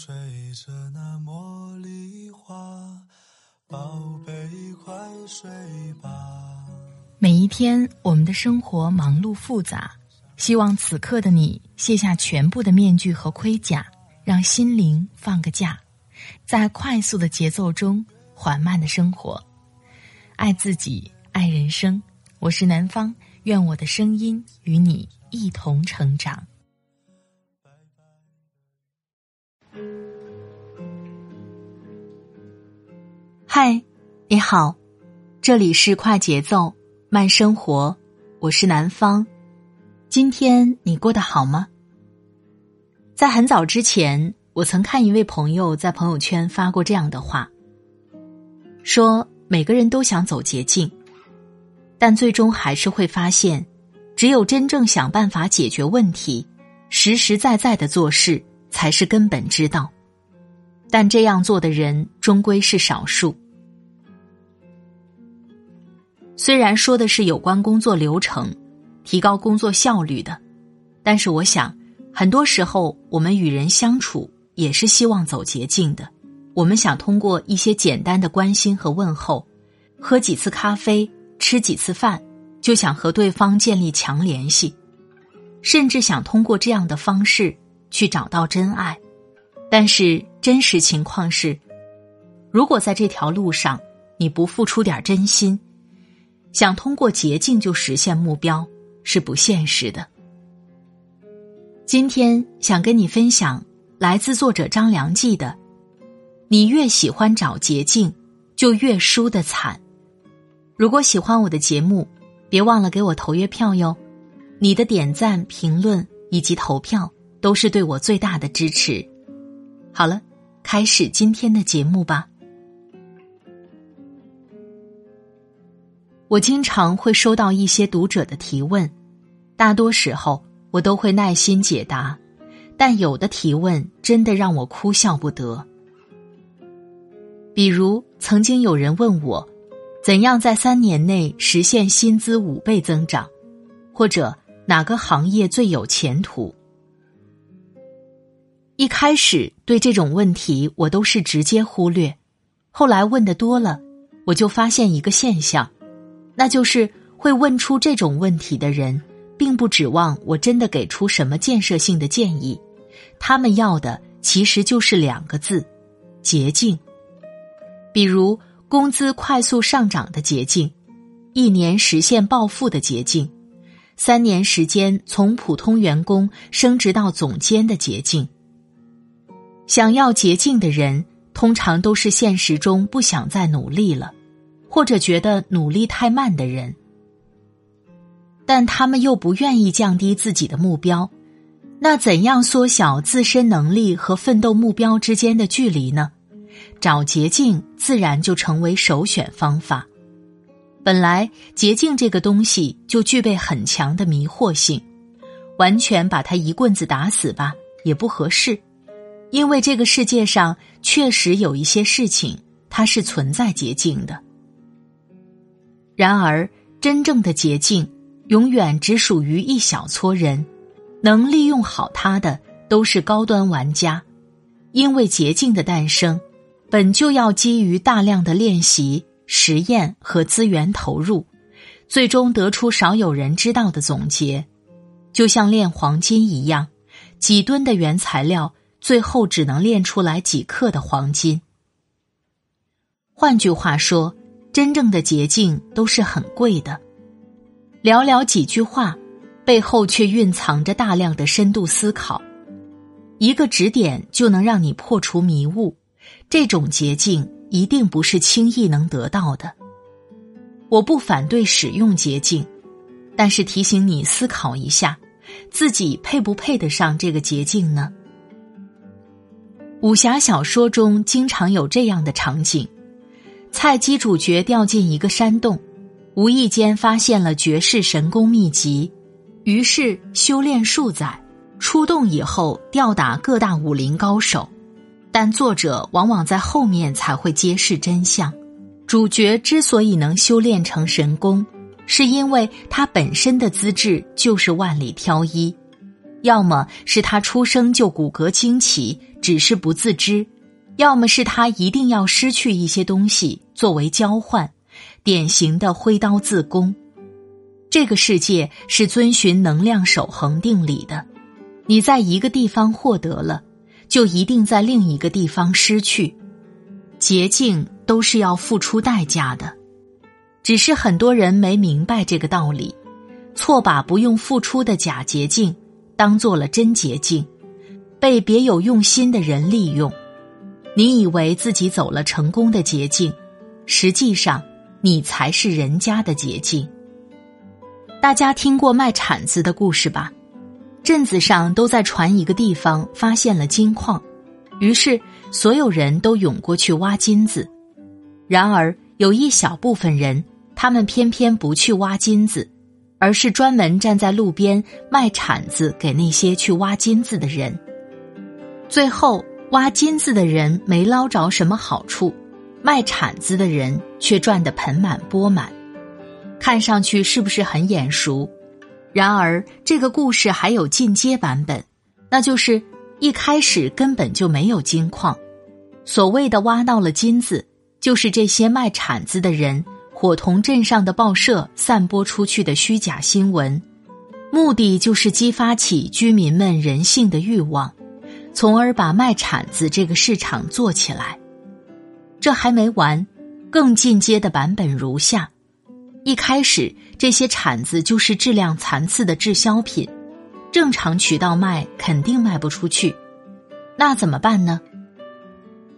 吹着那茉莉花，宝贝快睡吧。每一天，我们的生活忙碌复杂，希望此刻的你卸下全部的面具和盔甲，让心灵放个假，在快速的节奏中缓慢的生活，爱自己，爱人生。我是南方，愿我的声音与你一同成长。嗨，你好，这里是快节奏慢生活，我是南方。今天你过得好吗？在很早之前，我曾看一位朋友在朋友圈发过这样的话，说每个人都想走捷径，但最终还是会发现，只有真正想办法解决问题，实实在在的做事，才是根本之道。但这样做的人终归是少数。虽然说的是有关工作流程、提高工作效率的，但是我想，很多时候我们与人相处也是希望走捷径的。我们想通过一些简单的关心和问候，喝几次咖啡、吃几次饭，就想和对方建立强联系，甚至想通过这样的方式去找到真爱。但是真实情况是，如果在这条路上你不付出点真心，想通过捷径就实现目标是不现实的。今天想跟你分享来自作者张良记的：“你越喜欢找捷径，就越输得惨。”如果喜欢我的节目，别忘了给我投月票哟！你的点赞、评论以及投票都是对我最大的支持。好了，开始今天的节目吧。我经常会收到一些读者的提问，大多时候我都会耐心解答，但有的提问真的让我哭笑不得。比如，曾经有人问我，怎样在三年内实现薪资五倍增长，或者哪个行业最有前途？一开始对这种问题我都是直接忽略，后来问的多了，我就发现一个现象。那就是会问出这种问题的人，并不指望我真的给出什么建设性的建议，他们要的其实就是两个字：捷径。比如工资快速上涨的捷径，一年实现暴富的捷径，三年时间从普通员工升职到总监的捷径。想要捷径的人，通常都是现实中不想再努力了。或者觉得努力太慢的人，但他们又不愿意降低自己的目标，那怎样缩小自身能力和奋斗目标之间的距离呢？找捷径自然就成为首选方法。本来捷径这个东西就具备很强的迷惑性，完全把它一棍子打死吧也不合适，因为这个世界上确实有一些事情它是存在捷径的。然而，真正的捷径永远只属于一小撮人，能利用好它的都是高端玩家。因为捷径的诞生，本就要基于大量的练习、实验和资源投入，最终得出少有人知道的总结。就像炼黄金一样，几吨的原材料，最后只能炼出来几克的黄金。换句话说。真正的捷径都是很贵的，寥寥几句话，背后却蕴藏着大量的深度思考。一个指点就能让你破除迷雾，这种捷径一定不是轻易能得到的。我不反对使用捷径，但是提醒你思考一下，自己配不配得上这个捷径呢？武侠小说中经常有这样的场景。菜鸡主角掉进一个山洞，无意间发现了绝世神功秘籍，于是修炼数载，出洞以后吊打各大武林高手。但作者往往在后面才会揭示真相：主角之所以能修炼成神功，是因为他本身的资质就是万里挑一，要么是他出生就骨骼惊奇，只是不自知，要么是他一定要失去一些东西作为交换，典型的挥刀自宫。这个世界是遵循能量守恒定理的，你在一个地方获得了，就一定在另一个地方失去。捷径都是要付出代价的，只是很多人没明白这个道理，错把不用付出的假捷径当做了真捷径，被别有用心的人利用。你以为自己走了成功的捷径，实际上你才是人家的捷径。大家听过卖铲子的故事吧？镇子上都在传一个地方发现了金矿，于是所有人都涌过去挖金子。然而有一小部分人，他们偏偏不去挖金子，而是专门站在路边卖铲子给那些去挖金子的人。最后挖金子的人没捞着什么好处，卖铲子的人却赚得盆满钵满。看上去是不是很眼熟？然而，这个故事还有进阶版本，那就是一开始根本就没有金矿。所谓的挖到了金子，就是这些卖铲子的人伙同镇上的报社散播出去的虚假新闻，目的就是激发起居民们人性的欲望，从而把卖铲子这个市场做起来。这还没完，更进阶的版本如下。一开始，这些铲子就是质量残次的滞销品，正常渠道卖肯定卖不出去，那怎么办呢？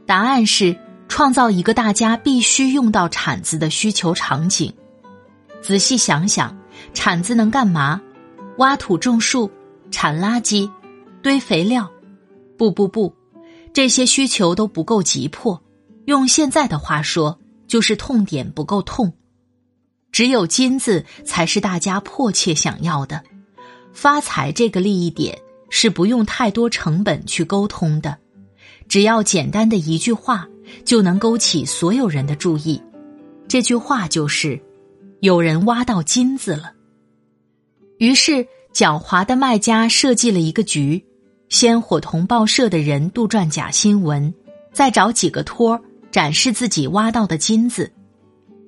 答案是创造一个大家必须用到铲子的需求场景。仔细想想，铲子能干嘛？挖土种树、铲垃圾、堆肥料？不不不，这些需求都不够急迫。用现在的话说，就是痛点不够痛。只有金子才是大家迫切想要的，发财这个利益点是不用太多成本去沟通的，只要简单的一句话就能勾起所有人的注意。这句话就是：“有人挖到金子了。”于是，狡猾的卖家设计了一个局，先伙同报社的人杜撰假新闻，再找几个托展示自己挖到的金子。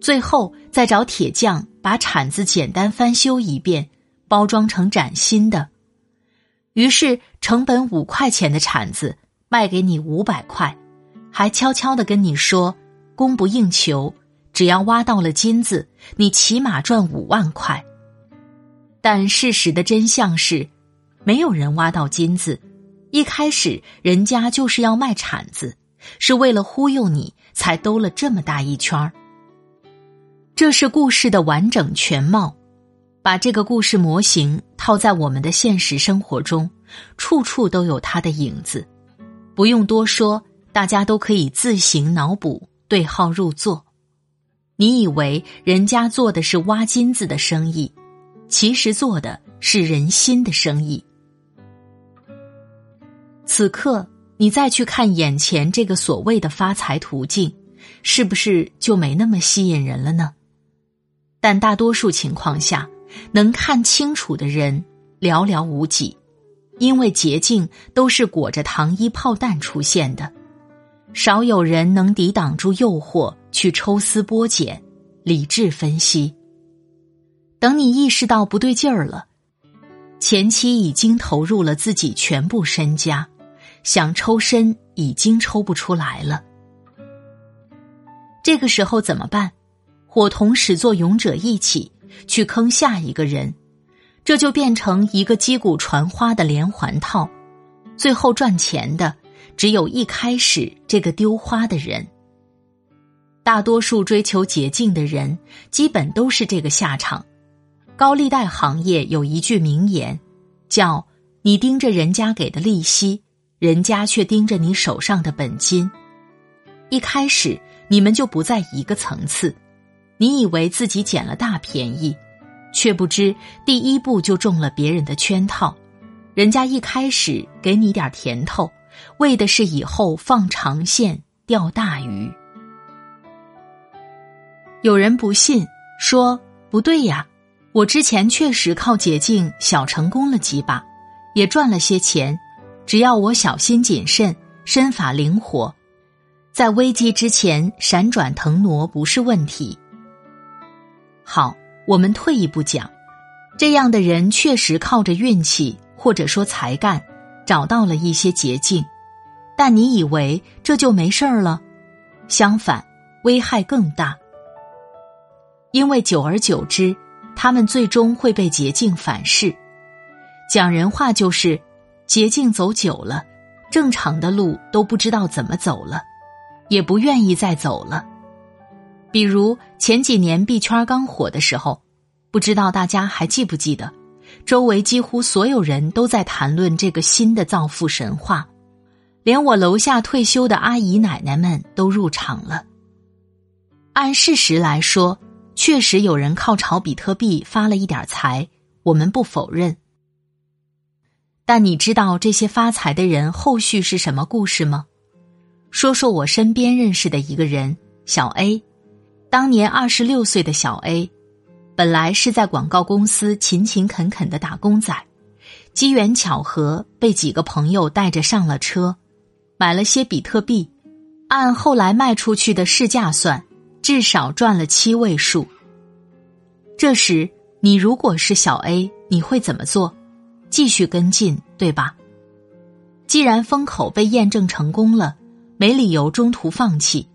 最后再找铁匠把铲子简单翻修一遍，包装成崭新的。于是成本五块钱的铲子卖给你五百块，还悄悄的跟你说供不应求，只要挖到了金子，你起码赚五万块。但事实的真相是，没有人挖到金子，一开始人家就是要卖铲子，是为了忽悠你才兜了这么大一圈儿。这是故事的完整全貌，把这个故事模型套在我们的现实生活中，处处都有它的影子。不用多说，大家都可以自行脑补，对号入座。你以为人家做的是挖金子的生意，其实做的是人心的生意。此刻，你再去看眼前这个所谓的发财途径，是不是就没那么吸引人了呢？但大多数情况下，能看清楚的人寥寥无几，因为捷径都是裹着糖衣炮弹出现的，少有人能抵挡住诱惑去抽丝剥茧、理智分析。等你意识到不对劲儿了，前期已经投入了自己全部身家，想抽身已经抽不出来了。这个时候怎么办？伙同始作俑者一起去坑下一个人，这就变成一个击鼓传花的连环套，最后赚钱的只有一开始这个丢花的人。大多数追求捷径的人，基本都是这个下场。高利贷行业有一句名言，叫“你盯着人家给的利息，人家却盯着你手上的本金”。一开始你们就不在一个层次。你以为自己捡了大便宜，却不知第一步就中了别人的圈套。人家一开始给你点甜头，为的是以后放长线钓大鱼。有人不信，说不对呀，我之前确实靠捷径小成功了几把，也赚了些钱。只要我小心谨慎，身法灵活，在危机之前闪转腾挪不是问题。好，我们退一步讲，这样的人确实靠着运气或者说才干，找到了一些捷径，但你以为这就没事儿了？相反，危害更大，因为久而久之，他们最终会被捷径反噬。讲人话就是，捷径走久了，正常的路都不知道怎么走了，也不愿意再走了。比如前几年币圈刚火的时候，不知道大家还记不记得，周围几乎所有人都在谈论这个新的造富神话，连我楼下退休的阿姨奶奶们都入场了。按事实来说，确实有人靠炒比特币发了一点财，我们不否认。但你知道这些发财的人后续是什么故事吗？说说我身边认识的一个人小 A，当年二十六岁的小 A，本来是在广告公司勤勤恳恳的打工仔，机缘巧合被几个朋友带着上了车，买了些比特币，按后来卖出去的市价算，至少赚了七位数。这时你如果是小 A，你会怎么做？继续跟进，对吧？既然风口被验证成功了，没理由中途放弃。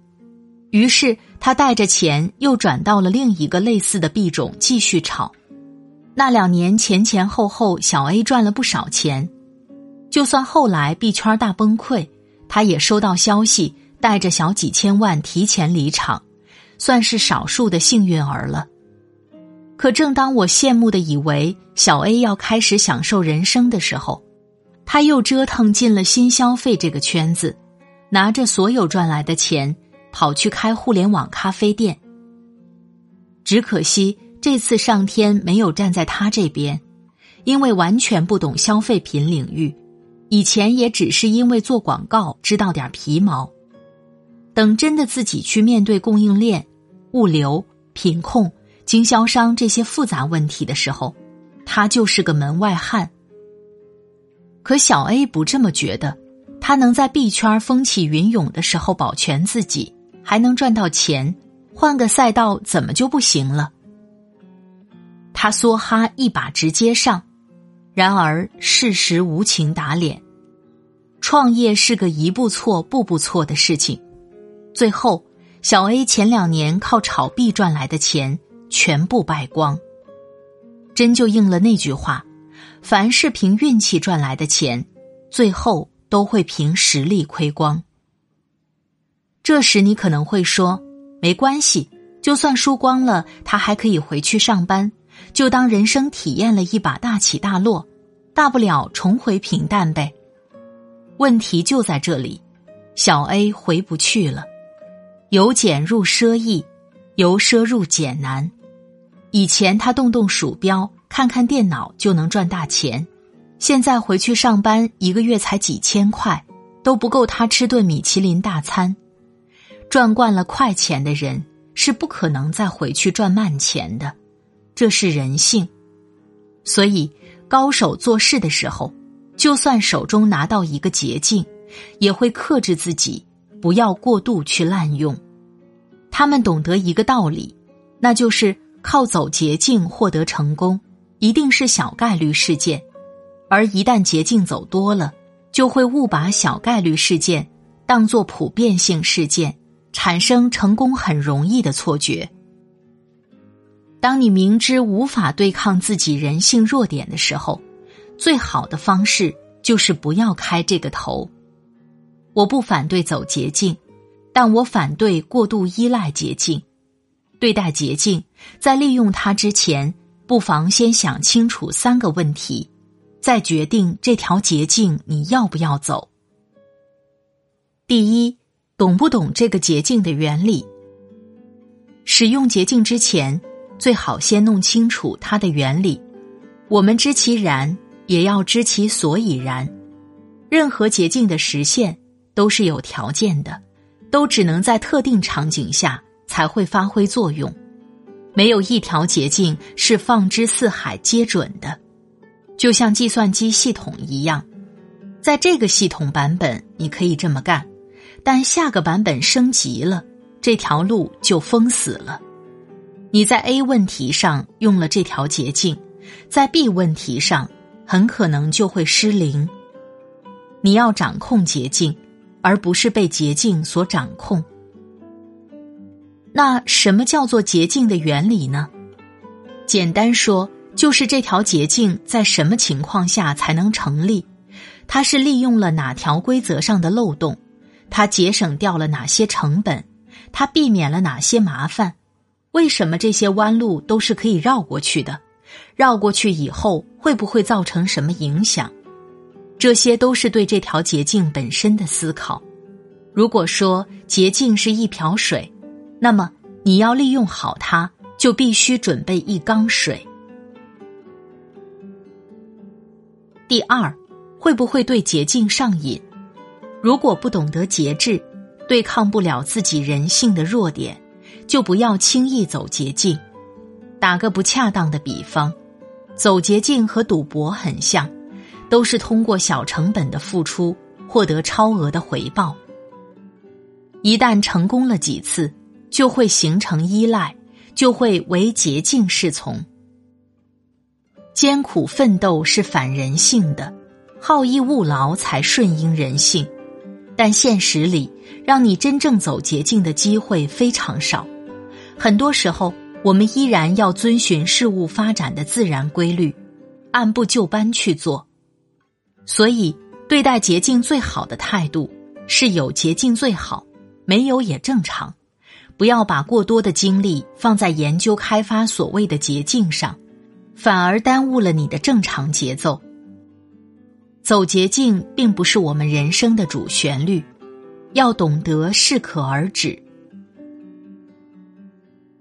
于是他带着钱又转到了另一个类似的币种继续炒。那两年前前后后，小 A 赚了不少钱。就算后来币圈大崩溃，他也收到消息，带着小几千万提前离场，算是少数的幸运儿了。可正当我羡慕的以为小 A 要开始享受人生的时候，他又折腾进了新消费这个圈子，拿着所有赚来的钱跑去开互联网咖啡店。只可惜这次上天没有站在他这边，因为完全不懂消费品领域，以前也只是因为做广告知道点皮毛，等真的自己去面对供应链、物流、品控。经销商这些复杂问题的时候，他就是个门外汉。可小 A 不这么觉得，他能在币圈风起云涌的时候保全自己，还能赚到钱，换个赛道怎么就不行了？他梭哈一把直接上，然而事实无情打脸，创业是个一步错步步错的事情。最后，小 A 前两年靠炒币赚来的钱。全部败光，真就应了那句话：凡是凭运气赚来的钱，最后都会凭实力亏光。这时你可能会说：“没关系，就算输光了，他还可以回去上班，就当人生体验了一把大起大落，大不了重回平淡呗。”问题就在这里，小 A 回不去了，由俭入奢易，由奢入俭难。以前他动动鼠标，看看电脑就能赚大钱，现在回去上班，一个月才几千块，都不够他吃顿米其林大餐。赚惯了快钱的人是不可能再回去赚慢钱的，这是人性。所以，高手做事的时候，就算手中拿到一个捷径，也会克制自己，不要过度去滥用。他们懂得一个道理，那就是。靠走捷径获得成功，一定是小概率事件，而一旦捷径走多了，就会误把小概率事件当作普遍性事件，产生成功很容易的错觉。当你明知无法对抗自己人性弱点的时候，最好的方式就是不要开这个头。我不反对走捷径，但我反对过度依赖捷径。对待捷径，在利用它之前，不妨先想清楚三个问题，再决定这条捷径你要不要走。第一，懂不懂这个捷径的原理？使用捷径之前，最好先弄清楚它的原理。我们知其然，也要知其所以然。任何捷径的实现都是有条件的，都只能在特定场景下。才会发挥作用，没有一条捷径是放之四海皆准的，就像计算机系统一样，在这个系统版本你可以这么干，但下个版本升级了，这条路就封死了。你在 A 问题上用了这条捷径，在 B 问题上很可能就会失灵。你要掌控捷径，而不是被捷径所掌控。那什么叫做捷径的原理呢？简单说，就是这条捷径在什么情况下才能成立？它是利用了哪条规则上的漏洞？它节省掉了哪些成本？它避免了哪些麻烦？为什么这些弯路都是可以绕过去的？绕过去以后会不会造成什么影响？这些都是对这条捷径本身的思考。如果说捷径是一瓢水，那么你要利用好它，就必须准备一缸水。第二，会不会对捷径上瘾？如果不懂得节制，对抗不了自己人性的弱点。就不要轻易走捷径。打个不恰当的比方，走捷径和赌博很像，都是通过小成本的付出获得超额的回报。一旦成功了几次，就会形成依赖，就会为捷径侍从。艰苦奋斗是反人性的，好逸恶劳才顺应人性。但现实里，让你真正走捷径的机会非常少。很多时候，我们依然要遵循事物发展的自然规律，按部就班去做。所以，对待捷径最好的态度是有捷径最好，没有也正常。不要把过多的精力放在研究开发所谓的捷径上，反而耽误了你的正常节奏。走捷径并不是我们人生的主旋律，要懂得适可而止。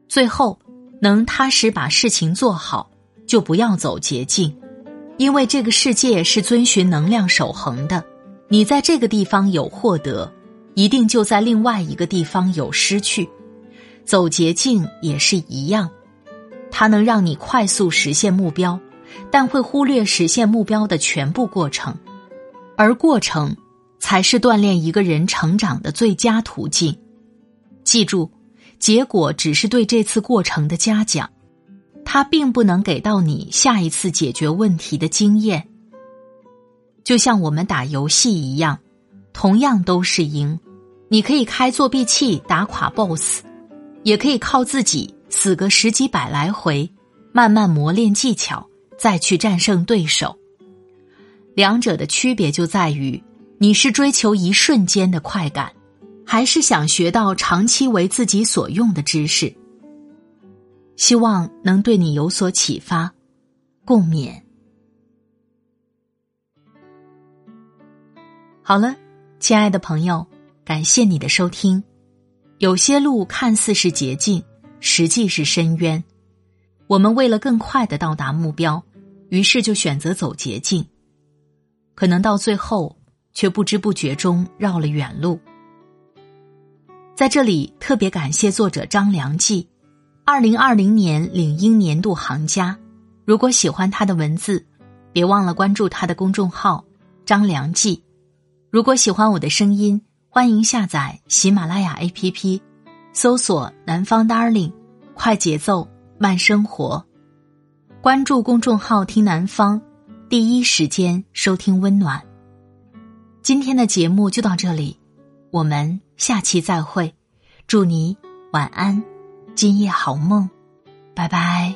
最后，能踏实把事情做好，就不要走捷径，因为这个世界是遵循能量守恒的。你在这个地方有获得，一定就在另外一个地方有失去。走捷径也是一样，它能让你快速实现目标，但会忽略实现目标的全部过程，而过程才是锻炼一个人成长的最佳途径。记住。结果只是对这次过程的嘉奖，它并不能给到你下一次解决问题的经验。就像我们打游戏一样，同样都是赢。你可以开作弊器打垮 BOSS，也可以靠自己死个十几百来回，慢慢磨练技巧，再去战胜对手。两者的区别就在于，你是追求一瞬间的快感。还是想学到长期为自己所用的知识，希望能对你有所启发、共勉。好了，亲爱的朋友，感谢你的收听。有些路看似是捷径，实际是深渊。我们为了更快的到达目标，于是就选择走捷径，可能到最后却不知不觉中绕了远路。在这里特别感谢作者张良记，二零二零年领英年度行家。如果喜欢他的文字，别忘了关注他的公众号张良记。如果喜欢我的声音，欢迎下载喜马拉雅 APP，搜索“南方 Darling”，快节奏慢生活。关注公众号听南方，第一时间收听温暖。今天的节目就到这里，我们。下期再会，祝你晚安，今夜好梦，拜拜。